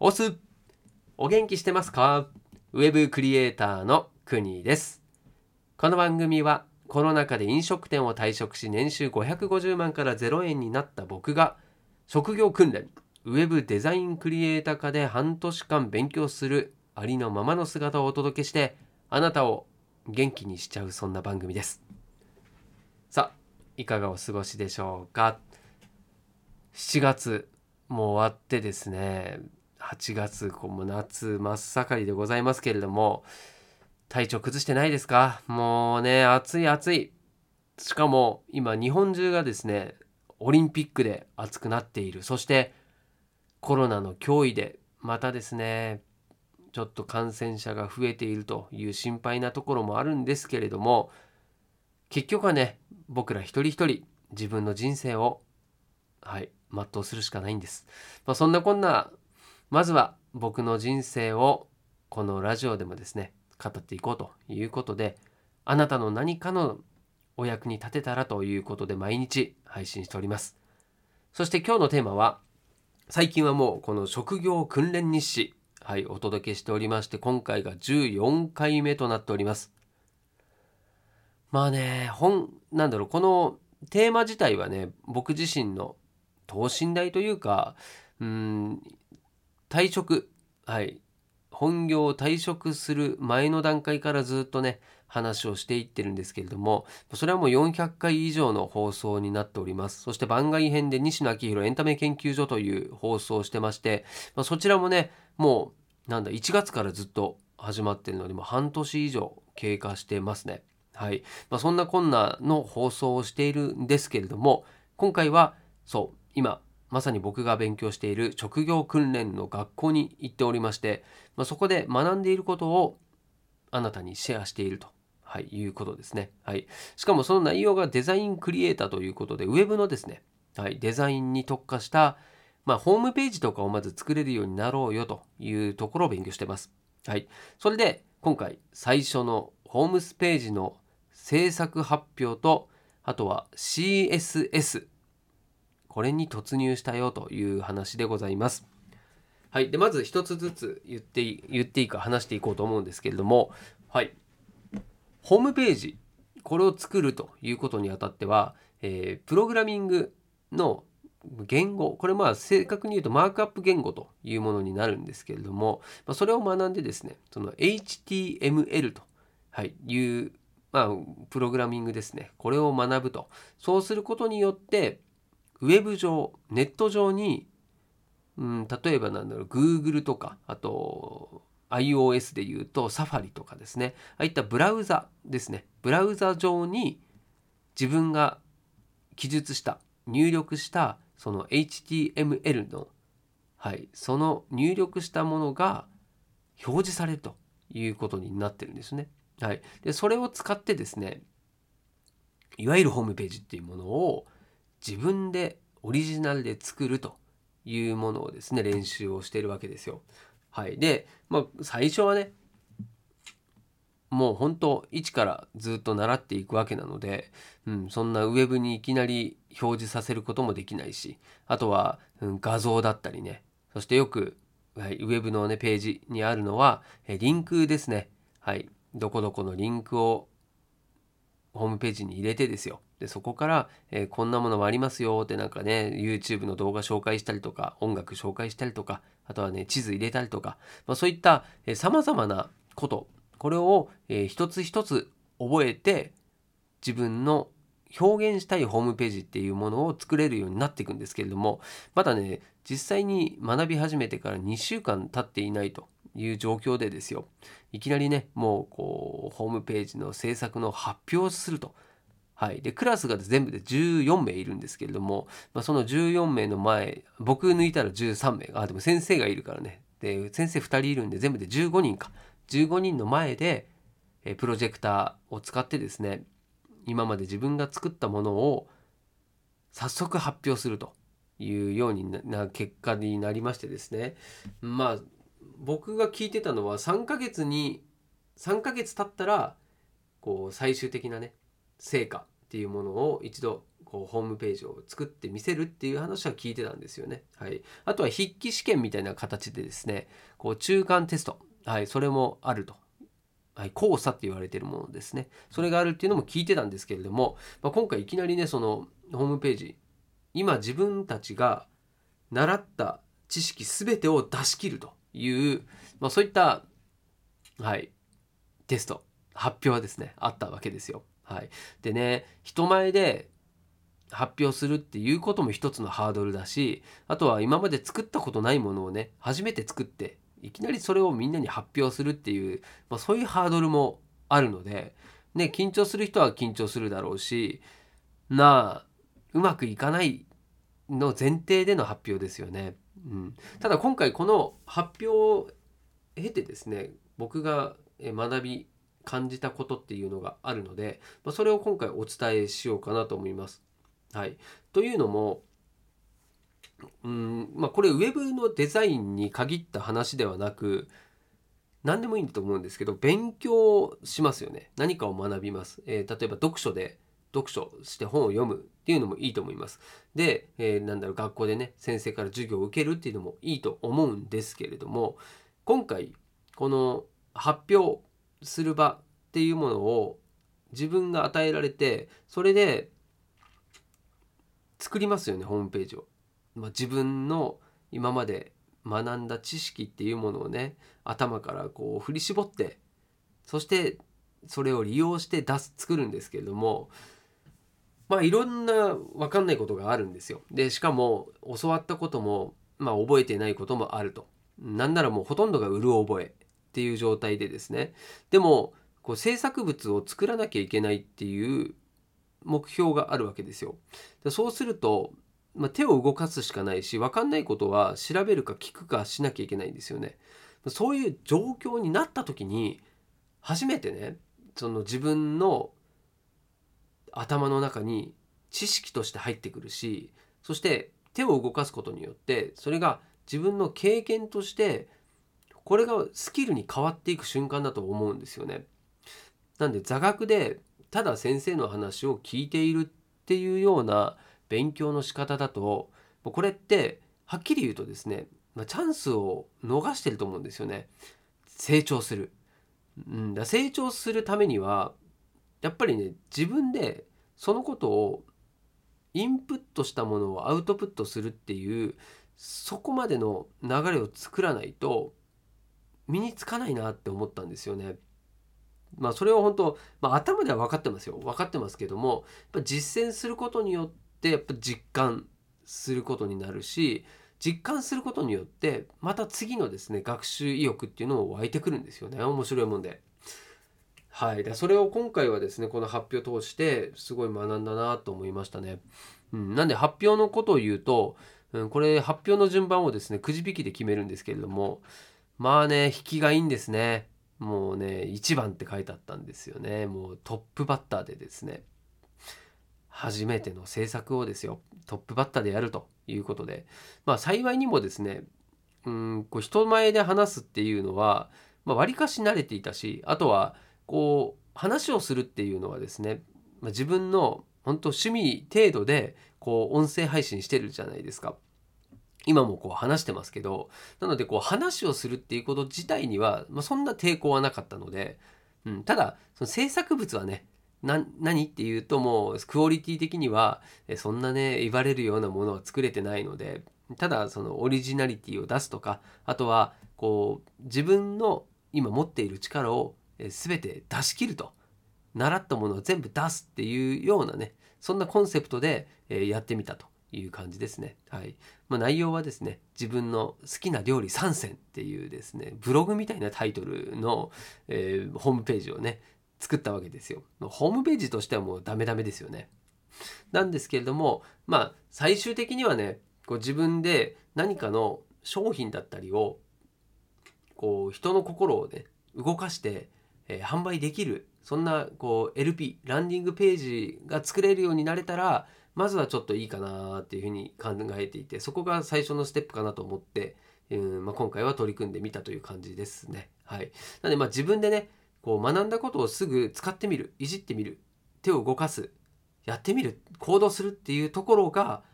オスお元気してますか？ウェブクリエイターのクニです。この番組はコロナ禍で飲食店を退職し年収550万から0円になった僕が職業訓練ウェブデザインクリエイター科で半年間勉強するありのままの姿をお届けしてあなたを元気にしちゃうそんな番組です。さあいかがお過ごしでしょうか？7月もう終わってですね8月こう夏真っ盛りでございますけれども体調崩してないですか？もうね暑い暑い。しかも今日本中がですねオリンピックで暑くなっている。そしてコロナの脅威でまたですねちょっと感染者が増えているという心配なところもあるんですけれども結局はね僕ら一人一人自分の人生をはい全うするしかないんです、まあ、そんなこんなまずは僕の人生をこのラジオでもですね語っていこうということであなたの何かのお役に立てたらということで毎日配信しております。そして今日のテーマは最近はもうこの職業訓練日誌はいお届けしておりまして今回が14回目となっております。まあね本なんだろうこのテーマ自体はね僕自身の等身大というかうん退職。はい。本業を退職する前の段階からずっとね話をしていってるんですけれどもそれはもう400回以上の放送になっております。そして番外編で西野昭弘エンタメ研究所という放送をしてまして、まあ、そちらもねもうなんだ1月からずっと始まってるのでもう半年以上経過してますね。はい。まあ、そんなこんなの放送をしているんですけれども今回はそう今まさに僕が勉強している職業訓練の学校に行っておりまして、まあ、そこで学んでいることをあなたにシェアしていると、はい、いうことですね。はい、しかもその内容がデザインクリエイターということで、ウェブのですね、はい、デザインに特化した、まあ、ホームページとかをまず作れるようになろうよというところを勉強してます。はい、それで今回最初のホームページの制作発表とあとは CSS これに突入したよという話でございます。はい、でまず一つずつ言って言っていいか話していこうと思うんですけれども、はい、ホームページこれを作るということにあたっては、えー、プログラミングの言語これまあ正確に言うとマークアップ言語というものになるんですけれども、まあ、それを学んでですねその HTML と、はい、いうまあ、プログラミングですね。これを学ぶと。そうすることによって、ウェブ上、ネット上に、うん、例えばなんだろう、Google とか、あと、iOS で言うと Safari とかですね。ああいったブラウザですね。ブラウザ上に自分が記述した、入力したその HTML の、はい、その入力したものが表示されるということになってるんですね。はい、でそれを使ってですねいわゆるホームページっていうものを自分でオリジナルで作るというものをですね練習をしているわけですよ。はい、で、まあ、最初はねもう本当一からずっと習っていくわけなので、うん、そんなウェブにいきなり表示させることもできないしあとは、うん、画像だったりねそしてよく、はい、ウェブのねページにあるのはえリンクですね。はいどこどこのリンクをホームページに入れてですよ。で、そこから、えー、こんなものもありますよってなんかね、YouTube の動画紹介したりとか、音楽紹介したりとか、あとはね、地図入れたりとか、まあ、そういった、えー、様々なこと、これを、えー、一つ一つ覚えて、自分の表現したいホームページっていうものを作れるようになっていくんですけれども、まだね、実際に学び始めてから2週間経っていないという状況でですよいきなりねもうこうホームページの制作の発表をすると。はい、でクラスが全部で14名いるんですけれども、まあ、その14名の前僕抜いたら13名。あでも先生がいるからね。で先生2人いるんで全部で15人か。15人の前でえプロジェクターを使ってですね今まで自分が作ったものを早速発表するというようにな結果になりましてですね。まあ僕が聞いてたのは3ヶ月に3ヶ月経ったらこう最終的なね成果っていうものを一度こうホームページを作ってみせるっていう話は聞いてたんですよね。はい、あとは筆記試験みたいな形でですねこう中間テスト、はい、それもあると。はい、交差って言われてるものですね。それがあるっていうのも聞いてたんですけれども、まあ、今回いきなりねそのホームページ今自分たちが習った知識全てを出し切るという、まあ、そういった、はい、テスト発表はですねあったわけですよ。はい、でね人前で発表するっていうことも一つのハードルだしあとは今まで作ったことないものをね初めて作っていきなりそれをみんなに発表するっていう、まあ、そういうハードルもあるので、ね、緊張する人は緊張するだろうしなあうまくいかないの前提での発表ですよね。うん、ただ今回この発表を経てですね僕が学び感じたことっていうのがあるので、まあ、それを今回お伝えしようかなと思います。はい、というのもうんまあこれウェブのデザインに限った話ではなく何でもいいんだと思うんですけど勉強しますよね。何かを学びます、えー、例えば読書で読書して本を読むっていうのもいいと思います。で、えー、なんだろう学校でね先生から授業を受けるっていうのもいいと思うんですけれども今回この発表する場っていうものを自分が与えられてそれで作りますよねホームページを。まあ、自分の今まで学んだ知識っていうものをね頭からこう振り絞ってそしてそれを利用して出す作るんですけれどもまあいろんな分かんないことがあるんですよ。でしかも教わったこともまあ覚えてないこともあると。なんならもうほとんどがうる覚えっていう状態でですねでもこう制作物を作らなきゃいけないっていう目標があるわけですよ。そうすると、まあ、手を動かすしかないし分かんないことは調べるか聞くかしなきゃいけないんですよね。そういう状況になった時に初めてねその自分の頭の中に知識として入ってくるしそして手を動かすことによってそれが自分の経験としてこれがスキルに変わっていく瞬間だと思うんですよね。なんで座学でただ先生の話を聞いているっていうような勉強の仕方だとこれってはっきり言うとですね、ま、チャンスを逃してると思うんですよね成長する、うん、だ成長するためにはやっぱりね自分でそのことをインプットしたものをアウトプットするっていうそこまでの流れを作らないと身につかないなって思ったんですよね。まあそれは本当、まあ、頭では分かってますよ分かってますけどもやっぱ実践することによってやっぱ実感することになるし実感することによってまた次のですね学習意欲っていうのも湧いてくるんですよね面白いもんで。はい、でそれを今回はですねこの発表を通してすごい学んだなと思いましたね。うん、なんで発表のことを言うと、うん、これ発表の順番をですねくじ引きで決めるんですけれどもまあね引きがいいんですね。もうね1番って書いてあったんですよねもうトップバッターでですね初めての制作をですよトップバッターでやるということでまあ幸いにもですねうんこう人前で話すっていうのはわり、まあ、かし慣れていたしあとはこう話をするっていうのはですね、まあ、自分の本当趣味程度でこう音声配信してるじゃないですか。今もこう話してますけどなのでこう話をするっていうこと自体には、まあ、そんな抵抗はなかったので、うん、ただその制作物はね何っていうともうクオリティ的にはそんなね言われるようなものは作れてないのでただそのオリジナリティを出すとかあとはこう自分の今持っている力を全て出し切ると習ったものを全部出すっていうようなねそんなコンセプトでやってみたと。いう感じですね。はいまあ、内容はですね自分の好きな料理3選っていうですねブログみたいなタイトルの、えー、ホームページをね作ったわけですよ。ホームページとしてはもうダメダメですよね。なんですけれどもまあ最終的にはねこう自分で何かの商品だったりをこう人の心をね動かして、えー、販売できるそんなこう LP ランディングページが作れるようになれたらまずはちょっといいかなっていうふうに考えていてそこが最初のステップかなと思って、うんまあ、今回は取り組んでみたという感じですね。はい、なのでまあ自分でねこう学んだことをすぐ使ってみるいじってみる手を動かすやってみる行動するっていうところが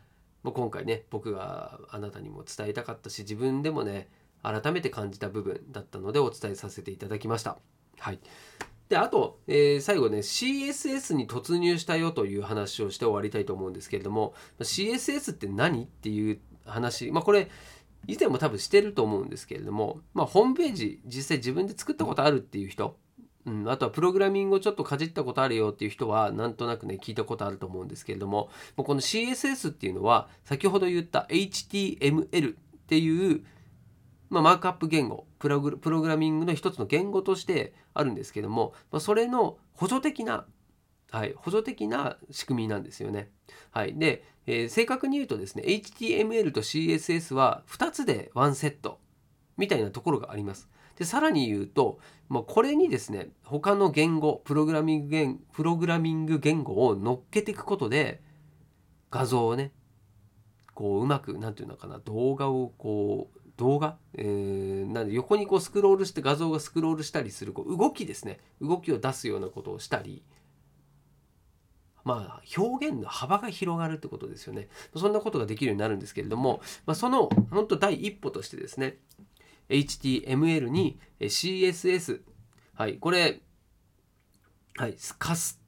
もう今回ね僕があなたにも伝えたかったし自分でもね改めて感じた部分だったのでお伝えさせていただきました。はい、であと、えー、最後ね CSS に突入したよという話をして終わりたいと思うんですけれども CSS って何っていう話まあこれ以前も多分してると思うんですけれども、まあ、ホームページ実際自分で作ったことあるっていう人、うん、あとはプログラミングをちょっとかじったことあるよっていう人はなんとなくね聞いたことあると思うんですけれどもこの CSS っていうのは先ほど言った HTML っていうまあ、マークアップ言語プログラミングの一つの言語としてあるんですけども、まあ、それの補助的な、はい、補助的な仕組みなんですよね。はい、で、えー、正確に言うとですね HTML と CSS は2つでワンセットみたいなところがあります。でさらに言うと、まあ、これにですね他の言語プログラミング言プログラミング言語を乗っけていくことで画像をねこううまく何て言うのかな動画をこう動画、えー、なんで横にこうスクロールして画像がスクロールしたりするこう動きですね。動きを出すようなことをしたり。まあ表現の幅が広がるってことですよね。そんなことができるようになるんですけれども、まあ、その本当第一歩としてですね HTML に CSS はいこれはいカス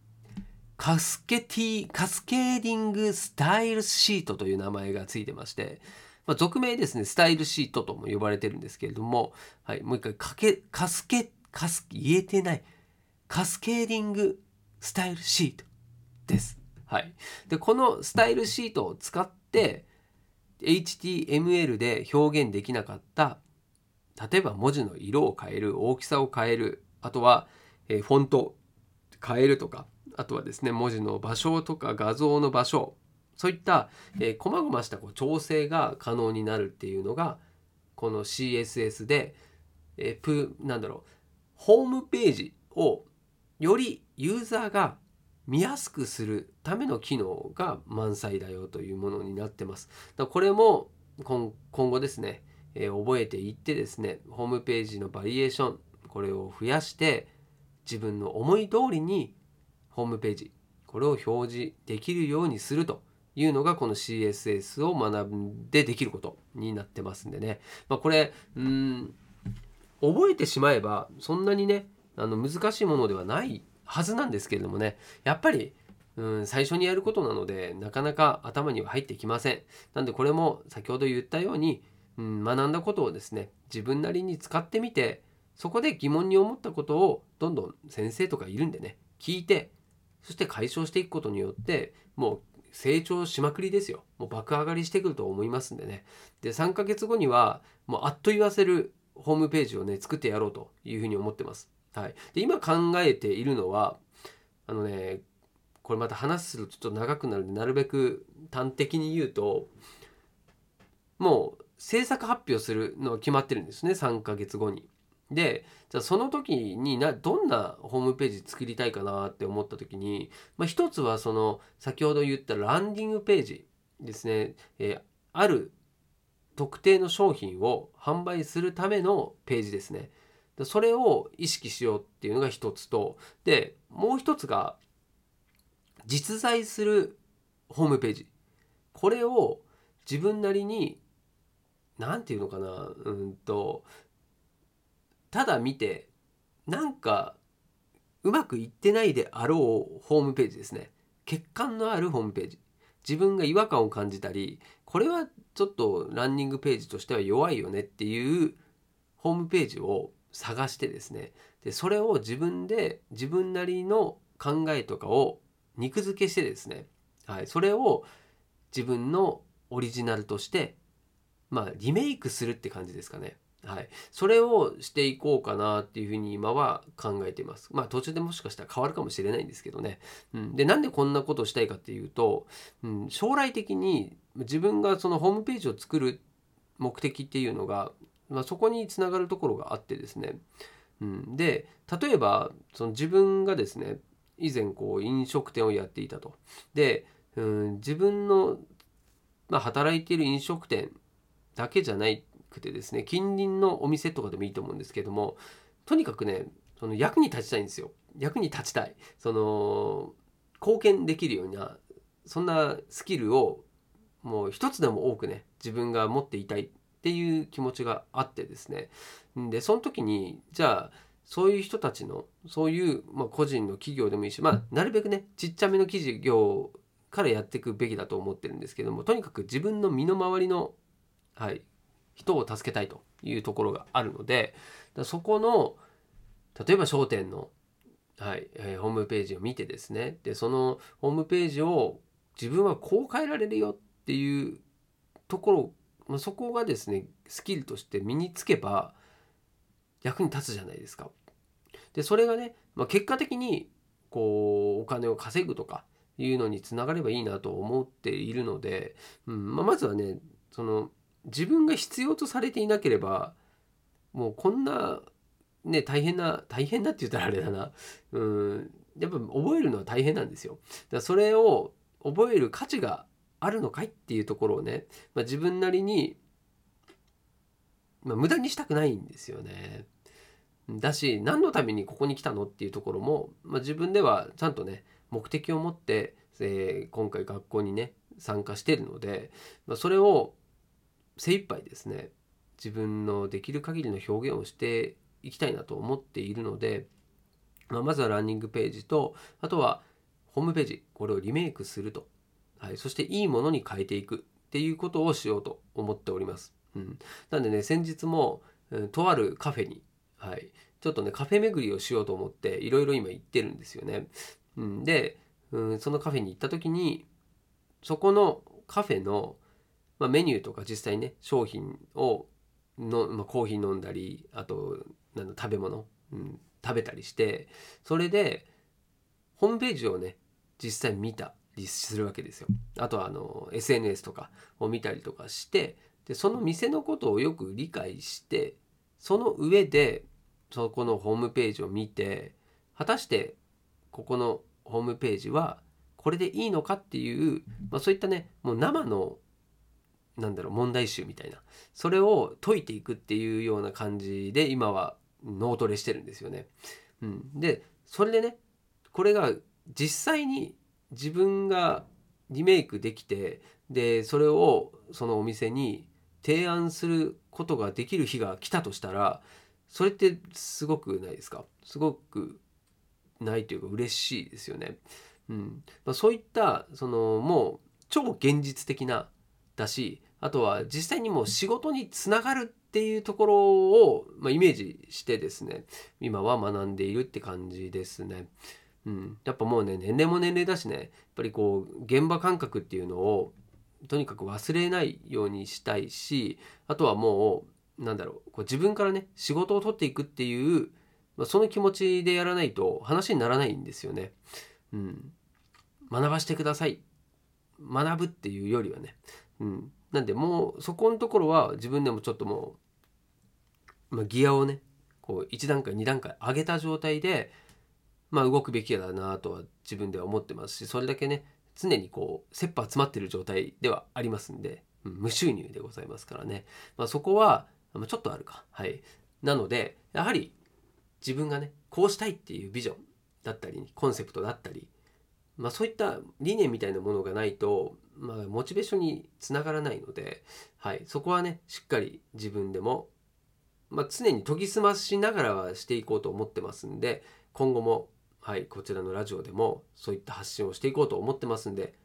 カスケティカスケーディングスタイルシートという名前がついてましてまあ、俗名ですね、スタイルシートとも呼ばれてるんですけれども、はい、もう一回、かけ、カスケ、カス、言えてない、カスケーディングスタイルシートです。はい。で、このスタイルシートを使って、HTML で表現できなかった、例えば文字の色を変える、大きさを変える、あとは、えー、フォント変えるとか、あとはですね、文字の場所とか画像の場所、そういった、えー、細々したこう調整が可能になるっていうのがこの CSS で、えー、プなんだろうホームページをよりユーザーが見やすくするための機能が満載だよというものになってます。だこれも今後ですね、えー、覚えていってですねホームページのバリエーションこれを増やして自分の思い通りにホームページこれを表示できるようにするというのがこの CSS を学んでできることになってますんでね、まあ、これうん覚えてしまえばそんなにねあの難しいものではないはずなんですけれどもねやっぱりうん最初にやることなのでなかなか頭には入ってきません。なんでこれも先ほど言ったように、うん、学んだことをですね自分なりに使ってみてそこで疑問に思ったことをどんどん先生とかいるんでね聞いてそして解消していくことによってもう成長しまくりですよ。もう爆上がりしてくると思いますんでね。で、3ヶ月後には、もうあっと言わせるホームページをね、作ってやろうというふうに思ってます。はい。で、今考えているのは、あのね、これまた話するとちょっと長くなるんで、なるべく端的に言うと、もう制作発表するのは決まってるんですね、3ヶ月後に。でじゃあその時になどんなホームページ作りたいかなって思った時に、まあ、一つはその先ほど言ったランディングページですね、えー、ある特定の商品を販売するためのページですね。それを意識しようっていうのが一つとでもう一つが実在するホームページこれを自分なりに何て言うのかなうんとただ見てなんかうまくいってないであろうホームページですね。欠陥のあるホームページ。自分が違和感を感じたりこれはちょっとランニングページとしては弱いよねっていうホームページを探してですね。でそれを自分で自分なりの考えとかを肉付けしてですね、はい、それを自分のオリジナルとしてまあリメイクするって感じですかね。はい、それをしていこうかなっていうふうに今は考えています。まあ途中でもしかしたら変わるかもしれないんですけどね。うん、でなんでこんなことをしたいかっていうと、うん、将来的に自分がそのホームページを作る目的っていうのが、まあ、そこにつながるところがあってですね。うん、で例えばその自分がですね以前こう飲食店をやっていたと。で、うん、自分の、まあ、働いている飲食店だけじゃないくてですね近隣のお店とかでもいいと思うんですけどもとにかくねその役に立ちたいんですよ。役に立ちたい。その貢献できるようなそんなスキルをもう一つでも多くね自分が持っていたいっていう気持ちがあってですね。でその時にじゃあそういう人たちのそういう、まあ、個人の企業でもいいし、まあ、なるべくねちっちゃめの企業からやっていくべきだと思ってるんですけどもとにかく自分の身の回りの、はい、人を助けたいというところがあるのでそこの例えば商店の、はいえー、ホームページを見てですねでそのホームページを自分はこう変えられるよっていうところ、ま、そこがですねスキルとして身につけば役に立つじゃないですか。でそれがね、まあ、結果的にこうお金を稼ぐとかいうのにつながればいいなと思っているので、うんまあ、まずはねその自分が必要とされていなければもうこんなね大変な大変なって言ったらあれだなうんやっぱ覚えるのは大変なんですよ。だからそれを覚える価値があるのかいっていうところをね、まあ、自分なりに、まあ、無駄にしたくないんですよね。だし何のためにここに来たのっていうところも、まあ、自分ではちゃんとね目的を持って、えー、今回学校にね参加してるので、まあ、それを精一杯ですね。自分のできる限りの表現をしていきたいなと思っているので、まあ、まずはランニングページとあとはホームページこれをリメイクすると、はい、そしていいものに変えていく。っていうことをしようと思っております。うん、なんでね先日も、うん、とあるカフェに、はい、ちょっとねカフェ巡りをしようと思っていろいろ今行ってるんですよね。うん、で、うん、そのカフェに行った時にそこのカフェの、まあ、メニューとか実際にね商品をの、まあ、コーヒー飲んだりあとなん食べ物、うん、食べたりしてそれでホームページをね実際見たりするわけですよ。あとはあの SNS とかを見たりとかしてでその店のことをよく理解してその上でそこのホームページを見て果たしてここのホームページはこれでいいのかっていう、まあ、そういったねもう生のなんだろう問題集みたいなそれを解いていくっていうような感じで今は脳トレしてるんですよね。うん、でそれでねこれが実際に自分がリメイクできてでそれをそのお店に提案することができる日が来たとしたらそれってすごくないですか？すごくないというか嬉しいですよね。うんまあ、そういったそのもう超現実的なだしあとは実際にもう仕事につながるっていうところを、まあ、イメージしてですね今は学んでいるって感じですね。うん、やっぱもうね年齢も年齢だしねやっぱりこう現場感覚っていうのをとにかく忘れないようにしたいしあとはもうなんだろうこう自分からね仕事を取っていくっていう、まあ、その気持ちでやらないと話にならないんですよね。うん、学ばしてください。学ぶっていうよりはね、うん、なんでもうそこのところは自分でもちょっともう、まあ、ギアをねこう1段階2段階上げた状態でまあ、動くべきだなとは自分では思ってますしそれだけね常にこう切羽詰まってる状態ではありますんで、うん、無収入でございますからね、まあ、そこは、まあ、ちょっとあるか。はい。なのでやはり自分がねこうしたいっていうビジョンだったりコンセプトだったり、まあ、そういった理念みたいなものがないと、まあ、モチベーションにつながらないので、はい、そこはねしっかり自分でも、まあ、常に研ぎ澄ましながらはしていこうと思ってますんで今後もはい、こちらのラジオでもそういった発信をしていこうと思ってますんで、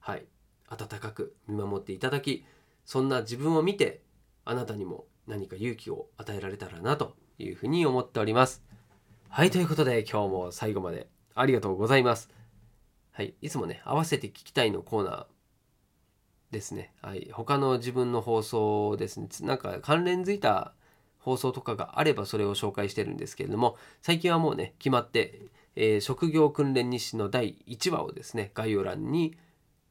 はい、温かく見守っていただき、そんな自分を見て、あなたにも何か勇気を与えられたらなというふうに思っております。はい、ということで今日も最後までありがとうございます。はい、いつもね、合わせて聞きたいのコーナーですね。はい、他の自分の放送ですね、なんか関連づいた放送とかがあればそれを紹介してるんですけれども、最近はもうね、決まって、えー、職業訓練日誌の第1話をですね概要欄に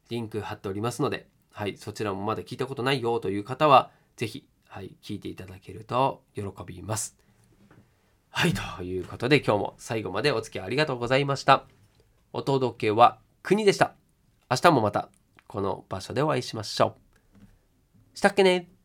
リンク貼っておりますので、はい、そちらもまだ聞いたことないよという方は是非、はい、聞いていただけると喜びます。はいということで今日も最後までお付き合いありがとうございました。お届けは国でした。明日もまたこの場所でお会いしましょう。したっけね